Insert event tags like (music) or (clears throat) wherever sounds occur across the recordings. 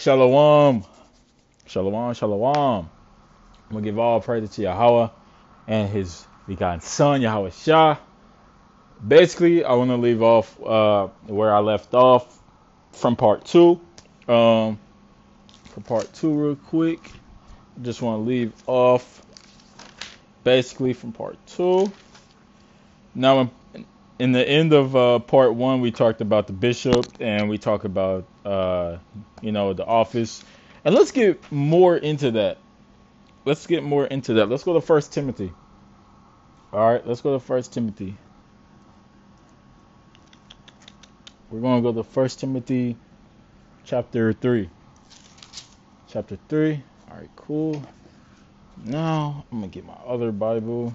Shalom. Shalom, shalom. I'm going to give all praise to Yahweh and his begotten son, Yahweh Shah. Basically, I want to leave off uh, where I left off from part two. Um, for part two, real quick, just want to leave off basically from part two. Now, in the end of uh, part one, we talked about the bishop and we talked about, uh, you know, the office. And let's get more into that. Let's get more into that. Let's go to First Timothy. All right, let's go to First Timothy. We're going to go to First Timothy, chapter three. Chapter three. All right, cool. Now I'm gonna get my other Bible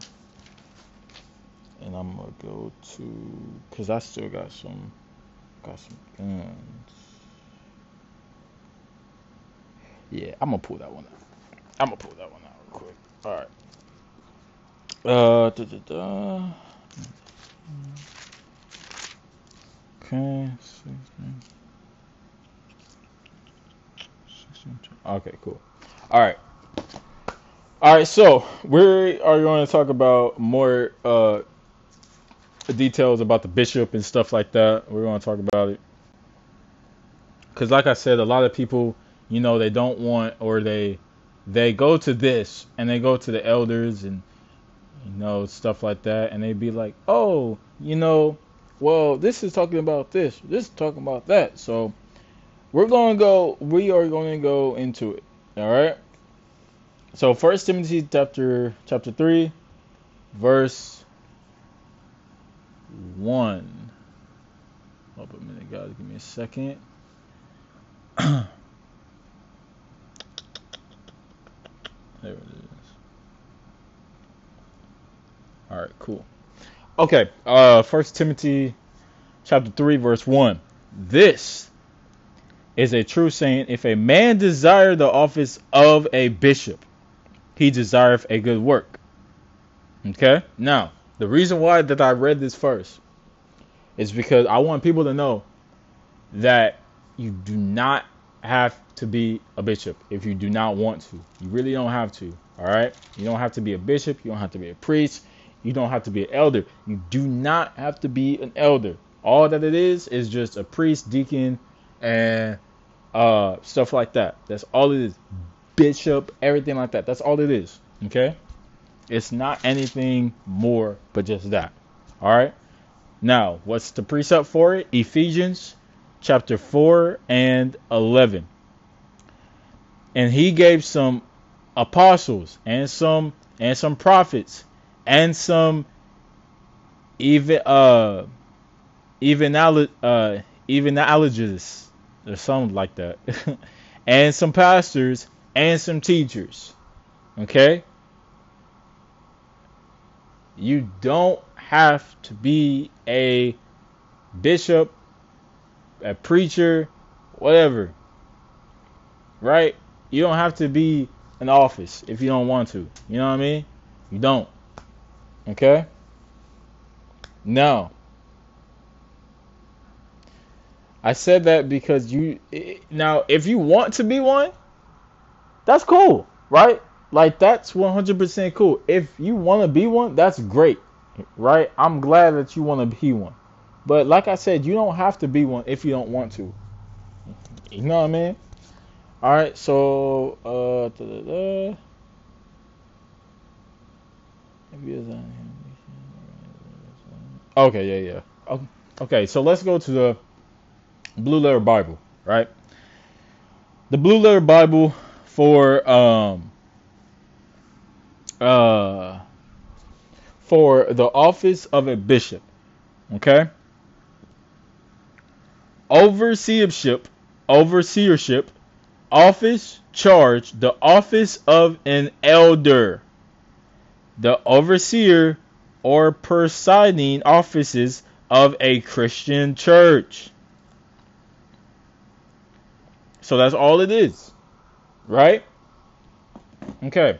and I'm gonna go to because I still got some got some guns. Yeah, I'm gonna pull that one out. I'm gonna pull that one out real quick. All right. Uh, da, da, da. Okay. Okay, cool. All right. All right, so we are going to talk about more uh, details about the bishop and stuff like that. We're going to talk about it because, like I said, a lot of people, you know, they don't want or they they go to this and they go to the elders and you know stuff like that, and they be like, oh, you know, well, this is talking about this, this is talking about that. So we're going to go. We are going to go into it. All right. So First Timothy chapter chapter three, verse one. Hold up a minute, guys. Give me a second. (clears throat) there it is. All right, cool. Okay, uh, First Timothy chapter three, verse one. This is a true saying: If a man desire the office of a bishop, he desireth a good work. Okay? Now, the reason why that I read this first is because I want people to know that you do not have to be a bishop if you do not want to. You really don't have to. All right? You don't have to be a bishop, you don't have to be a priest, you don't have to be an elder. You do not have to be an elder. All that it is is just a priest, deacon, and uh, stuff like that. That's all it is bishop, everything like that. That's all it is. Okay? It's not anything more but just that. All right? Now, what's the precept for it? Ephesians chapter 4 and 11. And he gave some apostles and some and some prophets and some even uh even uh evanologists or something like that (laughs) and some pastors and some teachers. Okay? You don't have to be a bishop, a preacher, whatever. Right? You don't have to be an office if you don't want to. You know what I mean? You don't. Okay? Now, I said that because you now if you want to be one, that's cool, right? Like that's 100% cool. If you want to be one, that's great, right? I'm glad that you want to be one. But like I said, you don't have to be one if you don't want to. You know what I mean? All right, so uh da, da, da. Okay, yeah, yeah. Okay, so let's go to the Blue Letter Bible, right? The Blue Letter Bible for um uh for the office of a bishop. Okay? Overseership, overseership, office, charge, the office of an elder. The overseer or presiding offices of a Christian church. So that's all it is. Right? Okay.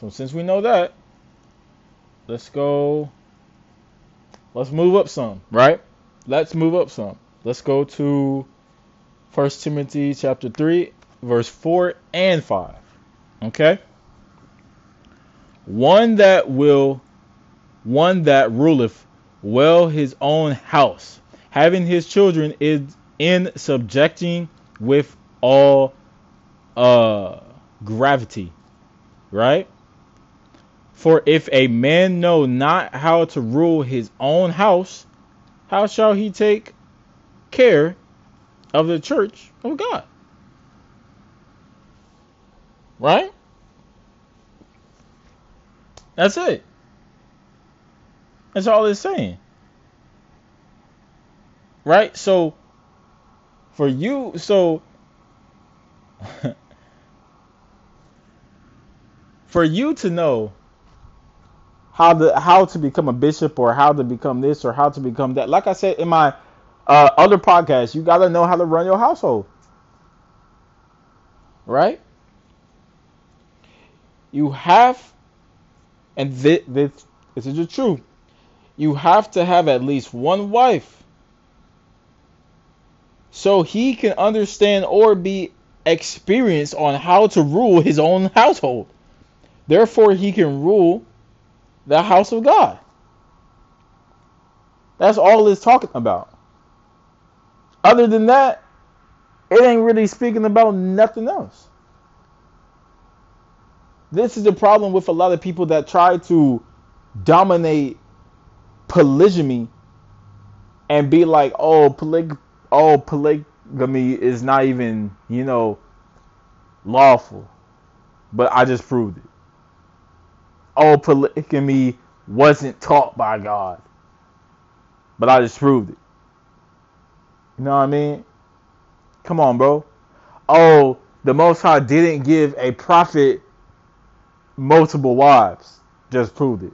So since we know that, let's go. Let's move up some, right? Let's move up some. Let's go to First Timothy chapter 3, verse 4 and 5. Okay? One that will one that ruleth well his own house, having his children is in subjecting with all uh gravity. Right? For if a man know not how to rule his own house, how shall he take care of the church of God? Right? That's it. That's all it's saying. Right? So for you so (laughs) for you to know how to how to become a bishop or how to become this or how to become that. Like I said in my uh, other podcast, you got to know how to run your household. Right? You have, and this, this, this is the truth, you have to have at least one wife so he can understand or be experienced on how to rule his own household. Therefore, he can rule the house of God. That's all it's talking about. Other than that, it ain't really speaking about nothing else. This is the problem with a lot of people that try to dominate polygamy and be like, oh, poly- oh, polygamy is not even, you know, lawful. But I just proved it. Oh, polygamy wasn't taught by God. But I just proved it. You know what I mean? Come on, bro. Oh, the Most High didn't give a prophet multiple wives. Just proved it.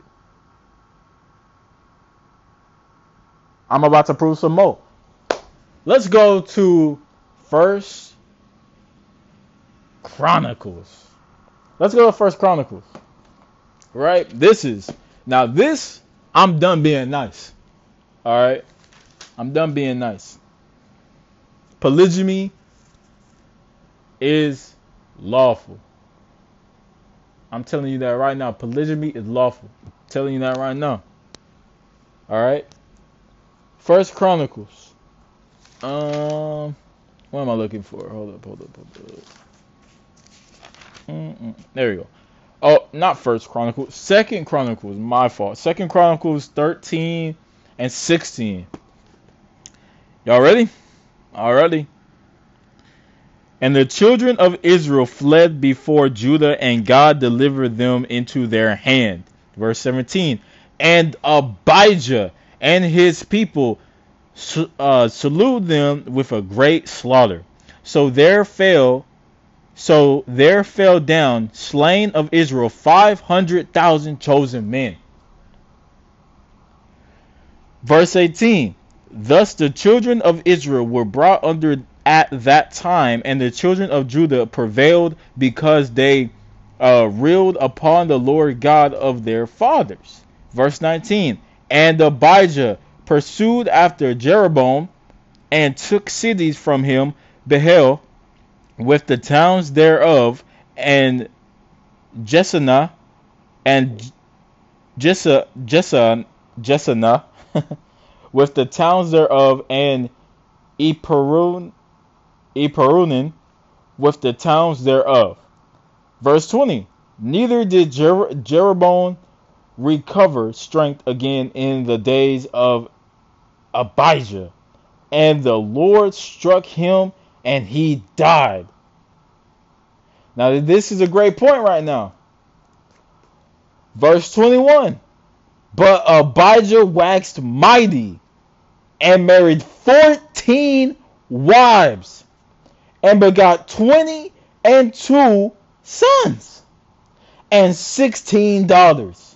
I'm about to prove some more. Let's go to First Chronicles. Let's go to First Chronicles. Right? This is now this I'm done being nice. All right? I'm done being nice. Polygamy is lawful. I'm telling you that right now. Polygamy is lawful. I'm telling you that right now. All right. First Chronicles. Um, what am I looking for? Hold up, hold up, hold up. Mm-mm. There we go. Oh, not First Chronicles. Second Chronicles. My fault. Second Chronicles 13 and 16. Y'all ready? Already. And the children of Israel fled before Judah, and God delivered them into their hand. Verse 17. And Abijah and his people uh, slew them with a great slaughter. So there fell, so there fell down slain of Israel five hundred thousand chosen men. Verse 18. Thus the children of Israel were brought under at that time, and the children of Judah prevailed because they uh, reeled upon the Lord God of their fathers. Verse 19. And Abijah pursued after Jeroboam and took cities from him, Bethel, with the towns thereof, and Jesana, and Jessa, Jessa, Jessana, (laughs) with the towns thereof, and Eperun, Eperunin, with the towns thereof. Verse 20. Neither did Jer- Jeroboam recover strength again in the days of Abijah. And the Lord struck him and he died. Now, this is a great point right now. Verse 21 But Abijah waxed mighty and married 14 wives and begot 20 and two sons and 16 daughters.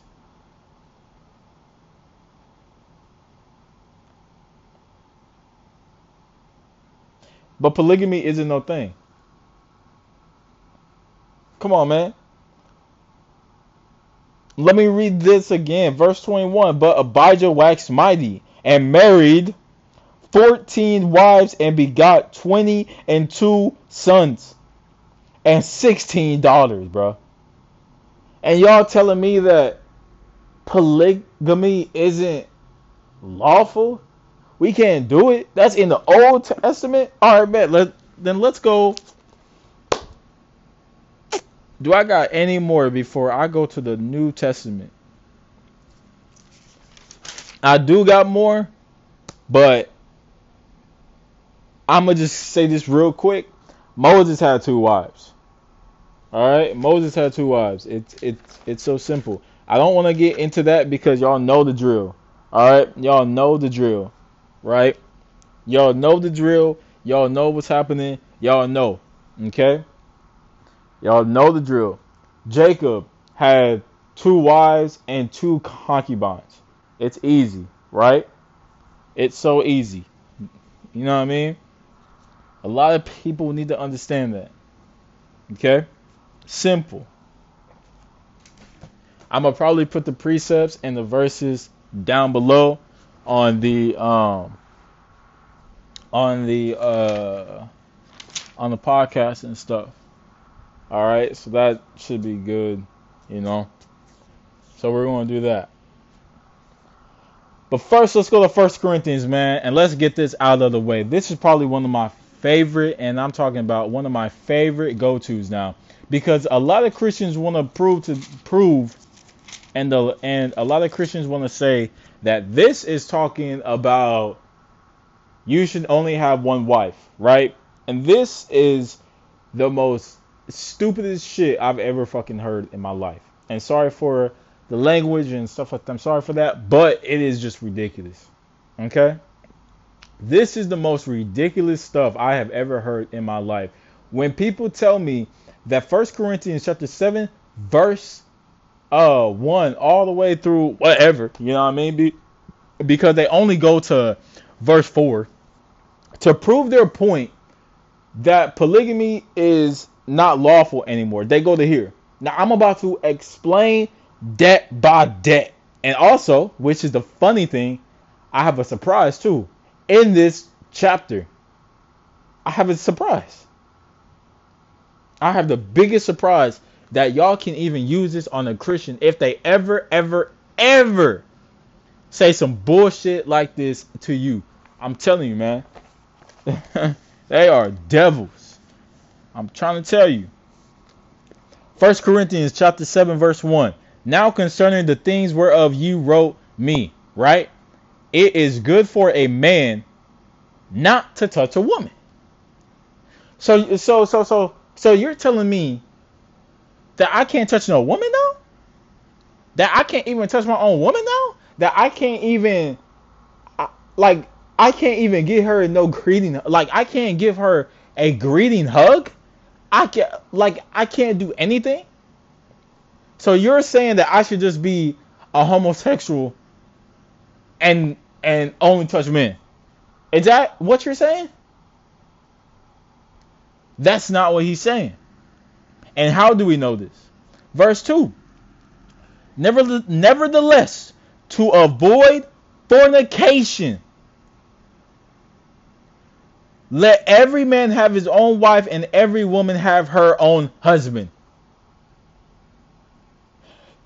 But polygamy isn't no thing. Come on, man. Let me read this again. Verse 21. But Abijah waxed mighty and married 14 wives and begot 20 and two sons and 16 daughters, bro. And y'all telling me that polygamy isn't lawful? We can't do it. That's in the Old Testament. All right, bet. Let then let's go. Do I got any more before I go to the New Testament? I do got more, but I'm gonna just say this real quick. Moses had two wives. All right, Moses had two wives. It's it's it's so simple. I don't want to get into that because y'all know the drill. All right, y'all know the drill, right? Y'all know the drill. Y'all know what's happening. Y'all know, okay? Y'all know the drill. Jacob had two wives and two concubines. It's easy, right? It's so easy. You know what I mean? A lot of people need to understand that. Okay? Simple. I'm gonna probably put the precepts and the verses down below on the um on the uh on the podcast and stuff. All right, so that should be good, you know. So we're going to do that. But first, let's go to First Corinthians, man, and let's get this out of the way. This is probably one of my favorite, and I'm talking about one of my favorite go-tos now, because a lot of Christians want to prove to prove, and the and a lot of Christians want to say that this is talking about you should only have one wife, right? And this is the most stupidest shit I've ever fucking heard in my life. And sorry for the language and stuff like that. I'm sorry for that, but it is just ridiculous. Okay? This is the most ridiculous stuff I have ever heard in my life. When people tell me that 1 Corinthians chapter 7 verse uh 1 all the way through whatever, you know what I mean? Be, because they only go to verse 4 to prove their point that polygamy is not lawful anymore. They go to here. Now I'm about to explain debt by debt. And also, which is the funny thing, I have a surprise too. In this chapter, I have a surprise. I have the biggest surprise that y'all can even use this on a Christian if they ever, ever, ever say some bullshit like this to you. I'm telling you, man. (laughs) they are devils. I'm trying to tell you. 1 Corinthians chapter 7 verse 1. Now concerning the things whereof you wrote me, right? It is good for a man not to touch a woman. So so so so so you're telling me that I can't touch no woman now? That I can't even touch my own woman now? That I can't even like I can't even give her no greeting like I can't give her a greeting hug? I can not like I can't do anything? So you're saying that I should just be a homosexual and and only touch men. Is that what you're saying? That's not what he's saying. And how do we know this? Verse 2. Nevertheless, to avoid fornication, let every man have his own wife and every woman have her own husband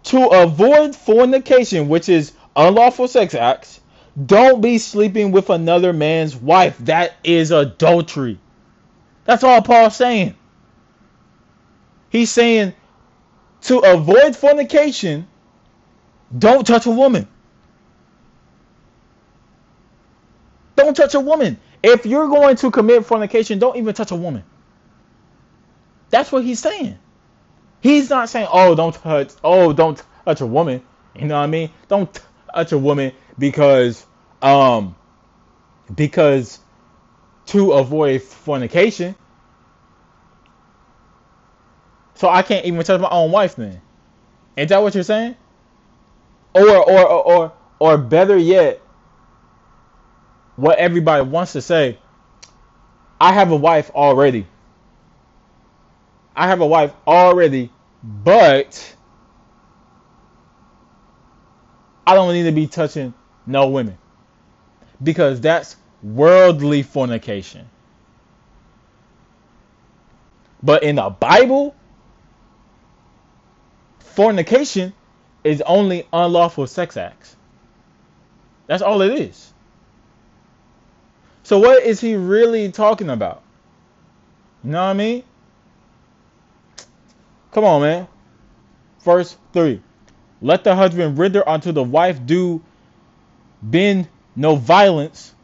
to avoid fornication, which is unlawful sex acts, don't be sleeping with another man's wife. That is adultery. That's all Paul's saying. He's saying to avoid fornication, don't touch a woman. Don't touch a woman. If you're going to commit fornication, don't even touch a woman. That's what he's saying. He's not saying, "Oh, don't touch. Oh, don't touch a woman." You know what I mean? Don't touch a woman because um because to avoid fornication. So I can't even touch my own wife then. Is that what you're saying? Or or or or, or better yet, what everybody wants to say, I have a wife already. I have a wife already, but I don't need to be touching no women because that's worldly fornication. But in the Bible, fornication is only unlawful sex acts. That's all it is. So what is he really talking about? You know what I mean? Come on, man. Verse 3. Let the husband render unto the wife do bend no violence,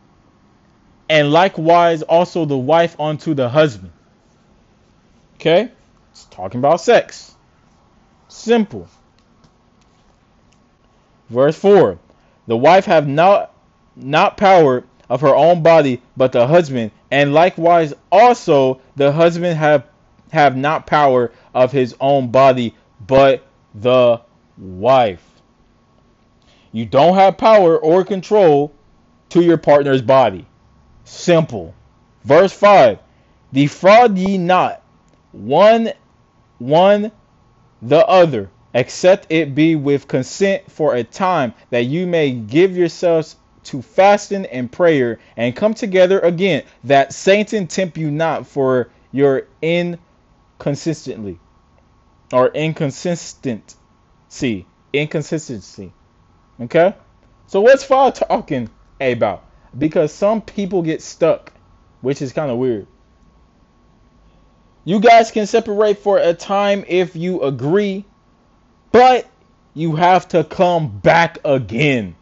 and likewise also the wife unto the husband. Okay? It's talking about sex. Simple. Verse 4. The wife have not not power of her own body, but the husband, and likewise also the husband have have not power of his own body, but the wife. You don't have power or control to your partner's body. Simple. Verse 5 Defraud ye not one one the other, except it be with consent for a time, that you may give yourselves to fasting and prayer, and come together again, that Satan tempt you not for your inconsistently or inconsistency. Inconsistency. Okay? So what's Paul talking about? Because some people get stuck, which is kind of weird. You guys can separate for a time if you agree, but you have to come back again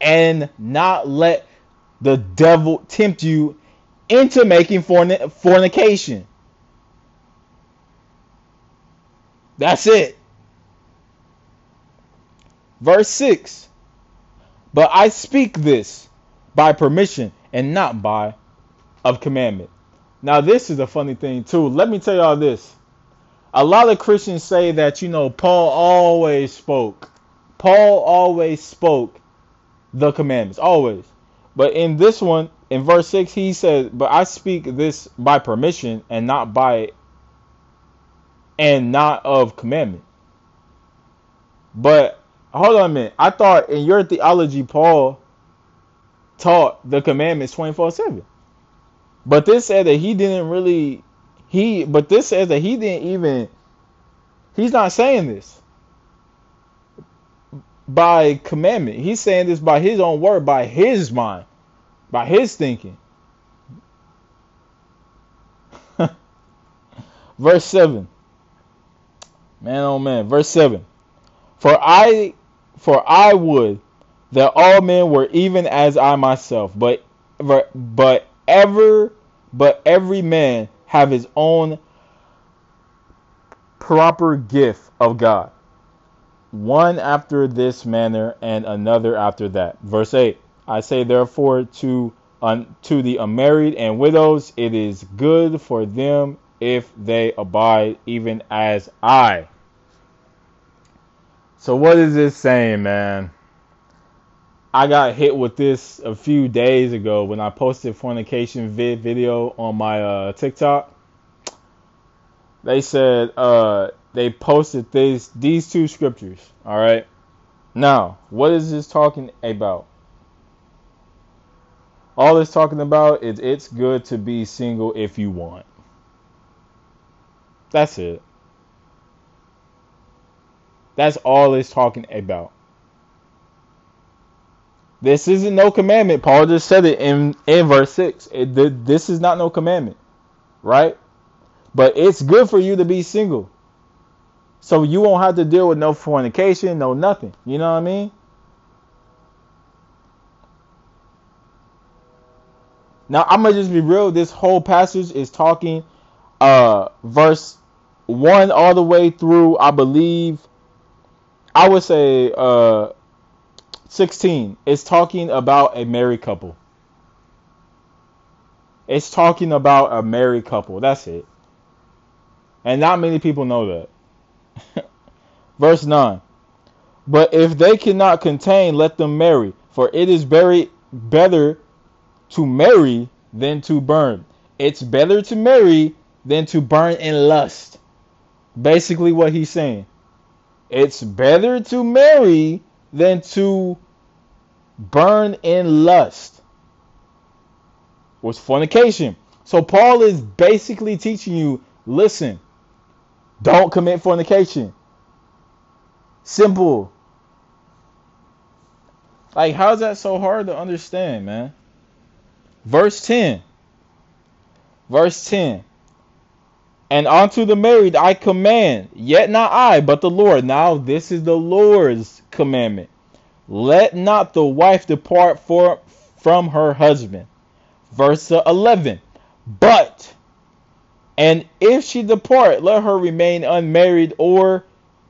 and not let the devil tempt you into making fornication. That's it. Verse 6 But I speak this by permission and not by of commandment. Now, this is a funny thing, too. Let me tell y'all this. A lot of Christians say that, you know, Paul always spoke. Paul always spoke the commandments, always. But in this one, in verse 6, he says, But I speak this by permission and not by and not of commandment. But hold on a minute. I thought in your theology, Paul taught the commandments 24 7. But this said that he didn't really, he, but this says that he didn't even, he's not saying this by commandment. He's saying this by his own word, by his mind, by his thinking. (laughs) Verse 7. Man oh man. Verse 7. For I for I would that all men were even as I myself, but but ever but every man have his own proper gift of God. One after this manner and another after that. Verse 8. I say therefore to to the unmarried and widows, it is good for them if they abide even as I so what is this saying, man? I got hit with this a few days ago when I posted fornication vid video on my uh, TikTok. They said uh, they posted this these two scriptures. All right. Now, what is this talking about? All it's talking about is it's good to be single if you want. That's it. That's all it's talking about. This isn't no commandment. Paul just said it in, in verse 6. It, this is not no commandment, right? But it's good for you to be single. So you won't have to deal with no fornication, no nothing. You know what I mean? Now I'm gonna just be real. This whole passage is talking uh verse one all the way through, I believe, I would say uh, 16 is talking about a married couple. It's talking about a married couple. That's it. And not many people know that. (laughs) Verse 9. But if they cannot contain, let them marry, for it is very better to marry than to burn. It's better to marry than to burn in lust. Basically, what he's saying. It's better to marry than to burn in lust. Was fornication. So Paul is basically teaching you, listen, don't commit fornication. Simple. Like, how's that so hard to understand, man? Verse 10. Verse 10. And unto the married I command, yet not I, but the Lord. Now this is the Lord's commandment. Let not the wife depart for, from her husband. Verse 11. But, and if she depart, let her remain unmarried or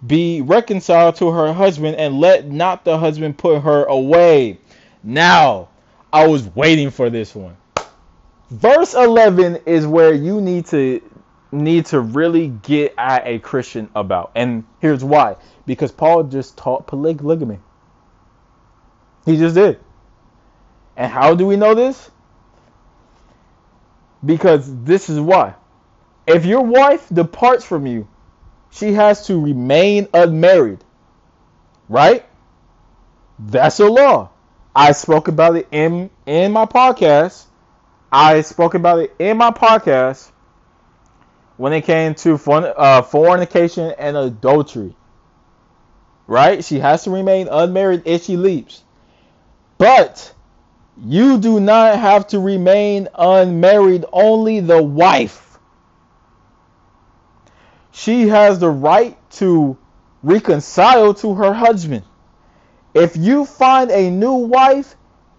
be reconciled to her husband, and let not the husband put her away. Now, I was waiting for this one. Verse 11 is where you need to need to really get at a Christian about. And here's why. Because Paul just taught polygamy. He just did. And how do we know this? Because this is why. If your wife departs from you, she has to remain unmarried. Right? That's a law. I spoke about it in in my podcast. I spoke about it in my podcast when it came to uh, fornication and adultery. Right? She has to remain unmarried if she leaves. But you do not have to remain unmarried, only the wife. She has the right to reconcile to her husband. If you find a new wife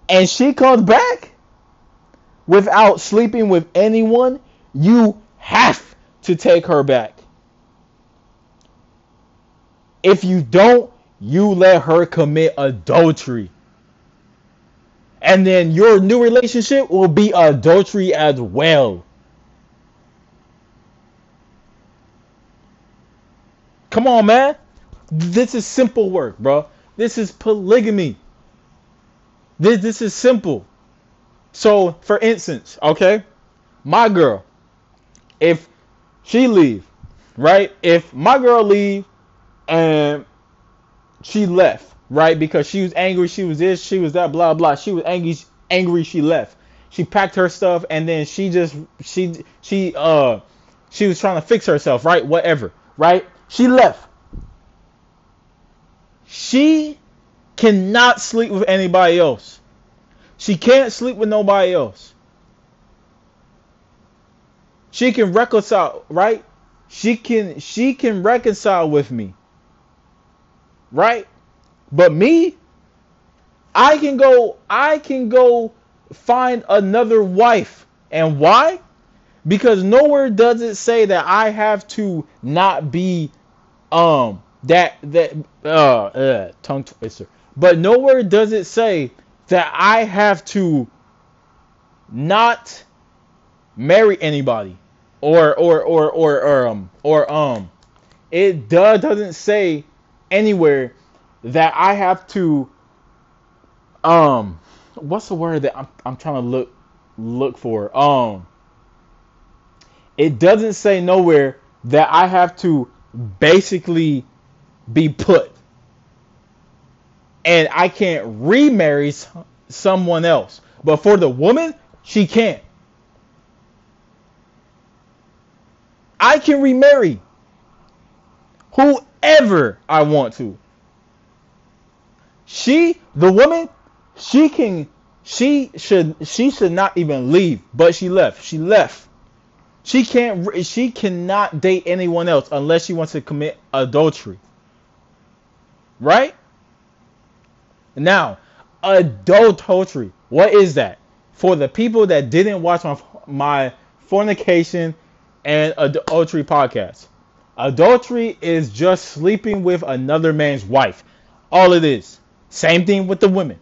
and she comes back without sleeping with anyone, you have to take her back. If you don't, you let her commit adultery. And then your new relationship will be adultery as well. Come on, man. This is simple work, bro. This is polygamy. This this is simple. So, for instance, okay, my girl, if she leave, right? If my girl leave and she left, right? Because she was angry, she was this, she was that, blah blah. She was angry, angry. She left. She packed her stuff and then she just she she uh she was trying to fix herself, right? Whatever, right? She left. She cannot sleep with anybody else. She can't sleep with nobody else. She can reconcile, right? She can she can reconcile with me. Right? But me, I can go I can go find another wife. And why? Because nowhere does it say that I have to not be um that that uh, uh tongue twister. But nowhere does it say that I have to not marry anybody or or or or, or um or um it does doesn't say anywhere that I have to um what's the word that I'm I'm trying to look look for? Um it doesn't say nowhere that I have to basically be put. And I can't remarry someone else. But for the woman she can't I can remarry whoever I want to. She, the woman, she can she should she should not even leave, but she left. She left. She can't she cannot date anyone else unless she wants to commit adultery. Right? Now, adultery. What is that? For the people that didn't watch my my fornication and adultery podcast. Adultery is just sleeping with another man's wife. All it is. Same thing with the women,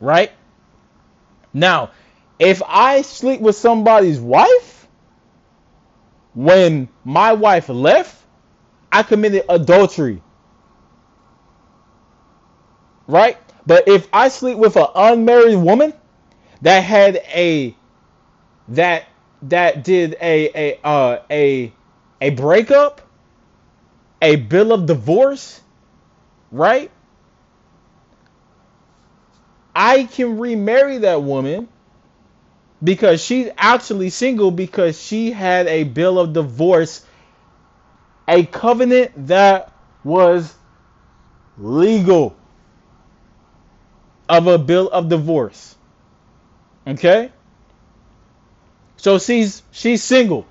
right? Now, if I sleep with somebody's wife, when my wife left, I committed adultery. Right? But if I sleep with an unmarried woman that had a that that did a a uh, a a breakup, a bill of divorce, right? I can remarry that woman because she's actually single because she had a bill of divorce, a covenant that was legal of a bill of divorce. Okay? So she's she's single.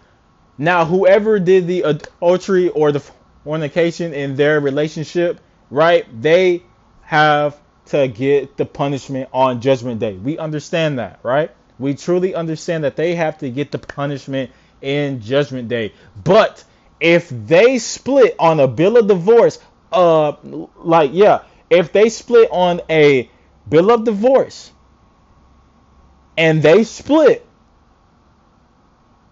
Now whoever did the adultery or the fornication in their relationship, right? They have to get the punishment on judgment day. We understand that, right? We truly understand that they have to get the punishment in judgment day. But if they split on a bill of divorce, uh like yeah, if they split on a bill of divorce and they split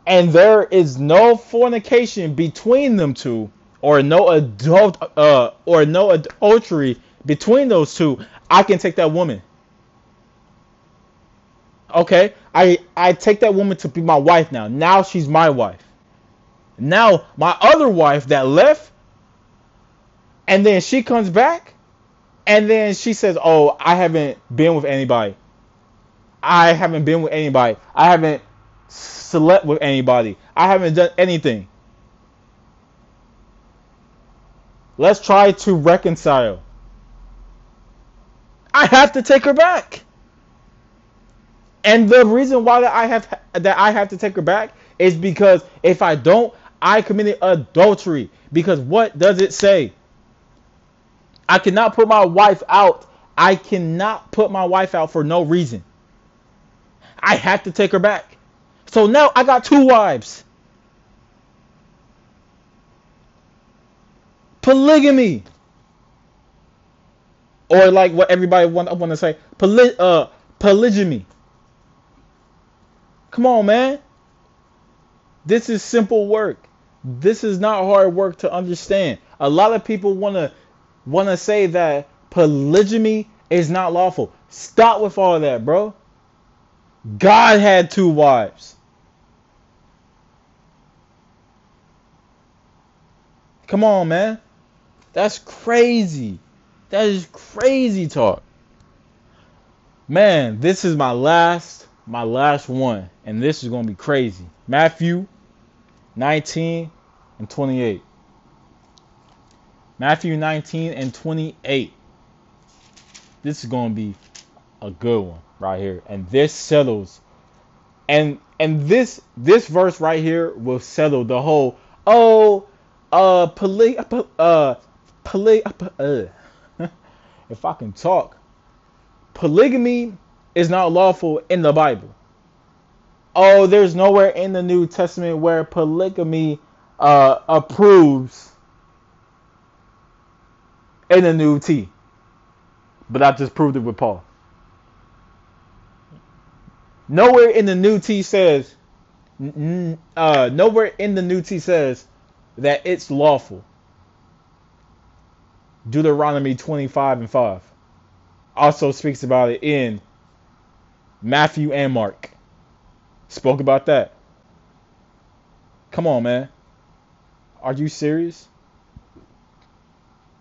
and there is no fornication between them two or no adult uh or no adultery between those two, I can take that woman. Okay? I I take that woman to be my wife now. Now she's my wife. Now my other wife that left and then she comes back and then she says, "Oh, I haven't been with anybody. I haven't been with anybody. I haven't slept with anybody. I haven't done anything." Let's try to reconcile. I have to take her back. And the reason why that I have that I have to take her back is because if I don't, I committed adultery. Because what does it say? I cannot put my wife out. I cannot put my wife out for no reason. I have to take her back. So now I got two wives. Polygamy. Or like what everybody want, I want to say, poly, uh, polygamy. Come on, man. This is simple work. This is not hard work to understand. A lot of people want to want to say that polygamy is not lawful. Stop with all that, bro. God had two wives. Come on, man. That's crazy. That is crazy talk. Man, this is my last my last one, and this is going to be crazy. Matthew 19 and 28. Matthew 19 and 28. This is going to be a good one right here. And this settles and and this this verse right here will settle the whole oh uh poly uh poly uh, if I can talk polygamy is not lawful in the Bible. Oh, there's nowhere in the New Testament where polygamy uh, approves in the New T. But I just proved it with Paul. Nowhere in the New T says, uh, nowhere in the New T says that it's lawful. Deuteronomy 25 and 5 also speaks about it in Matthew and Mark. Spoke about that. Come on, man. Are you serious?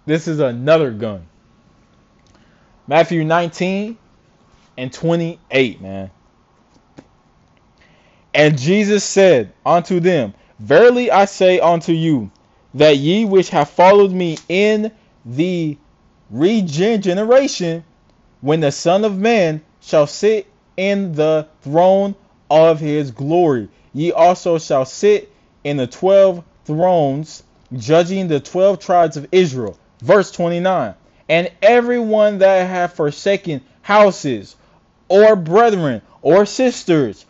This is another gun. Matthew 19 and 28, man. And Jesus said unto them, Verily I say unto you, that ye which have followed me in the regeneration, when the Son of Man shall sit in the throne of his glory. Ye also shall sit in the twelve thrones, judging the twelve tribes of Israel. Verse 29. And everyone that hath forsaken houses, or brethren, or sisters,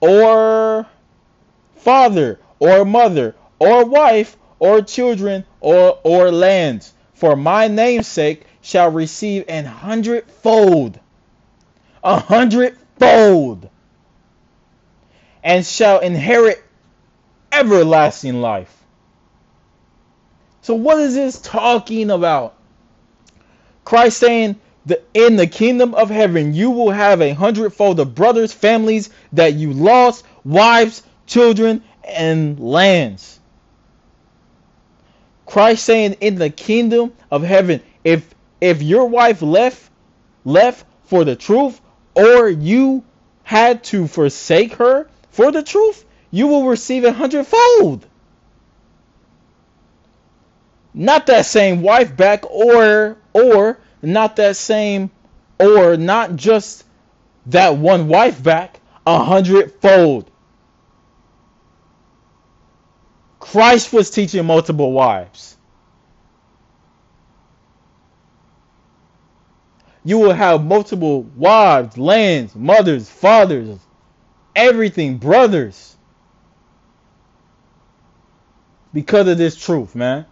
or father, or mother, or wife, or children, or, or lands, for my name's sake, shall receive an hundredfold. A hundred fold and shall inherit everlasting life. So, what is this talking about? Christ saying that in the kingdom of heaven you will have a hundredfold of brothers, families that you lost, wives, children, and lands. Christ saying in the kingdom of heaven, if if your wife left left for the truth, or you had to forsake her for the truth, you will receive a hundredfold. Not that same wife back, or or not that same, or not just that one wife back, a hundredfold. Christ was teaching multiple wives. You will have multiple wives, lands, mothers, fathers, everything, brothers. Because of this truth, man.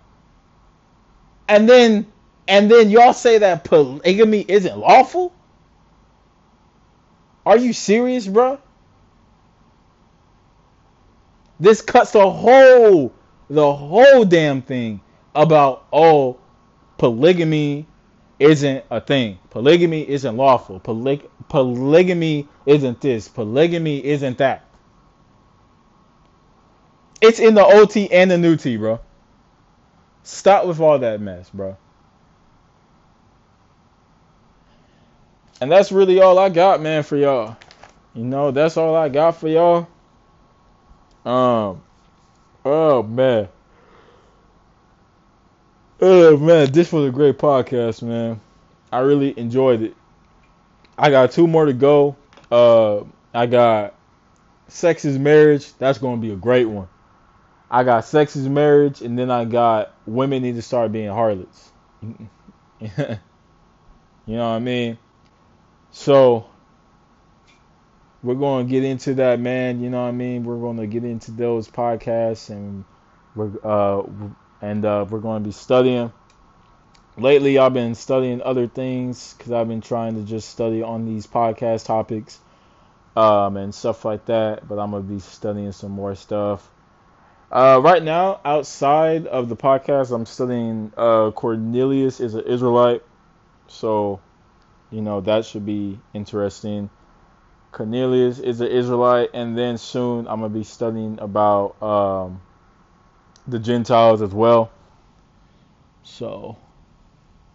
And then and then y'all say that polygamy isn't lawful? Are you serious, bro? This cuts the whole the whole damn thing about oh polygamy isn't a thing. Polygamy isn't lawful. Poly- polygamy isn't this. Polygamy isn't that. It's in the OT and the new T, bro. Stop with all that mess, bro. And that's really all I got, man, for y'all. You know, that's all I got for y'all. Um, oh man, oh man, this was a great podcast, man. I really enjoyed it. I got two more to go. Uh, I got sex is marriage. That's gonna be a great one. I got sex is marriage, and then I got women need to start being harlots. (laughs) you know what I mean? So we're going to get into that, man. You know what I mean? We're going to get into those podcasts, and we're uh, and uh, we're going to be studying. Lately, I've been studying other things because I've been trying to just study on these podcast topics um, and stuff like that. But I'm gonna be studying some more stuff. Uh, right now, outside of the podcast, I'm studying uh, Cornelius is an Israelite, so you know that should be interesting. Cornelius is an Israelite, and then soon I'm gonna be studying about um, the Gentiles as well. So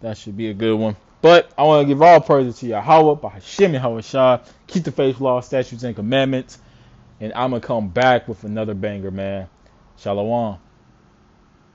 that should be a good one. But I want to give all praise to Yahweh, by Yahweh keep the faith, law, statutes, and commandments. And I'm to come back with another banger, man. Shalom.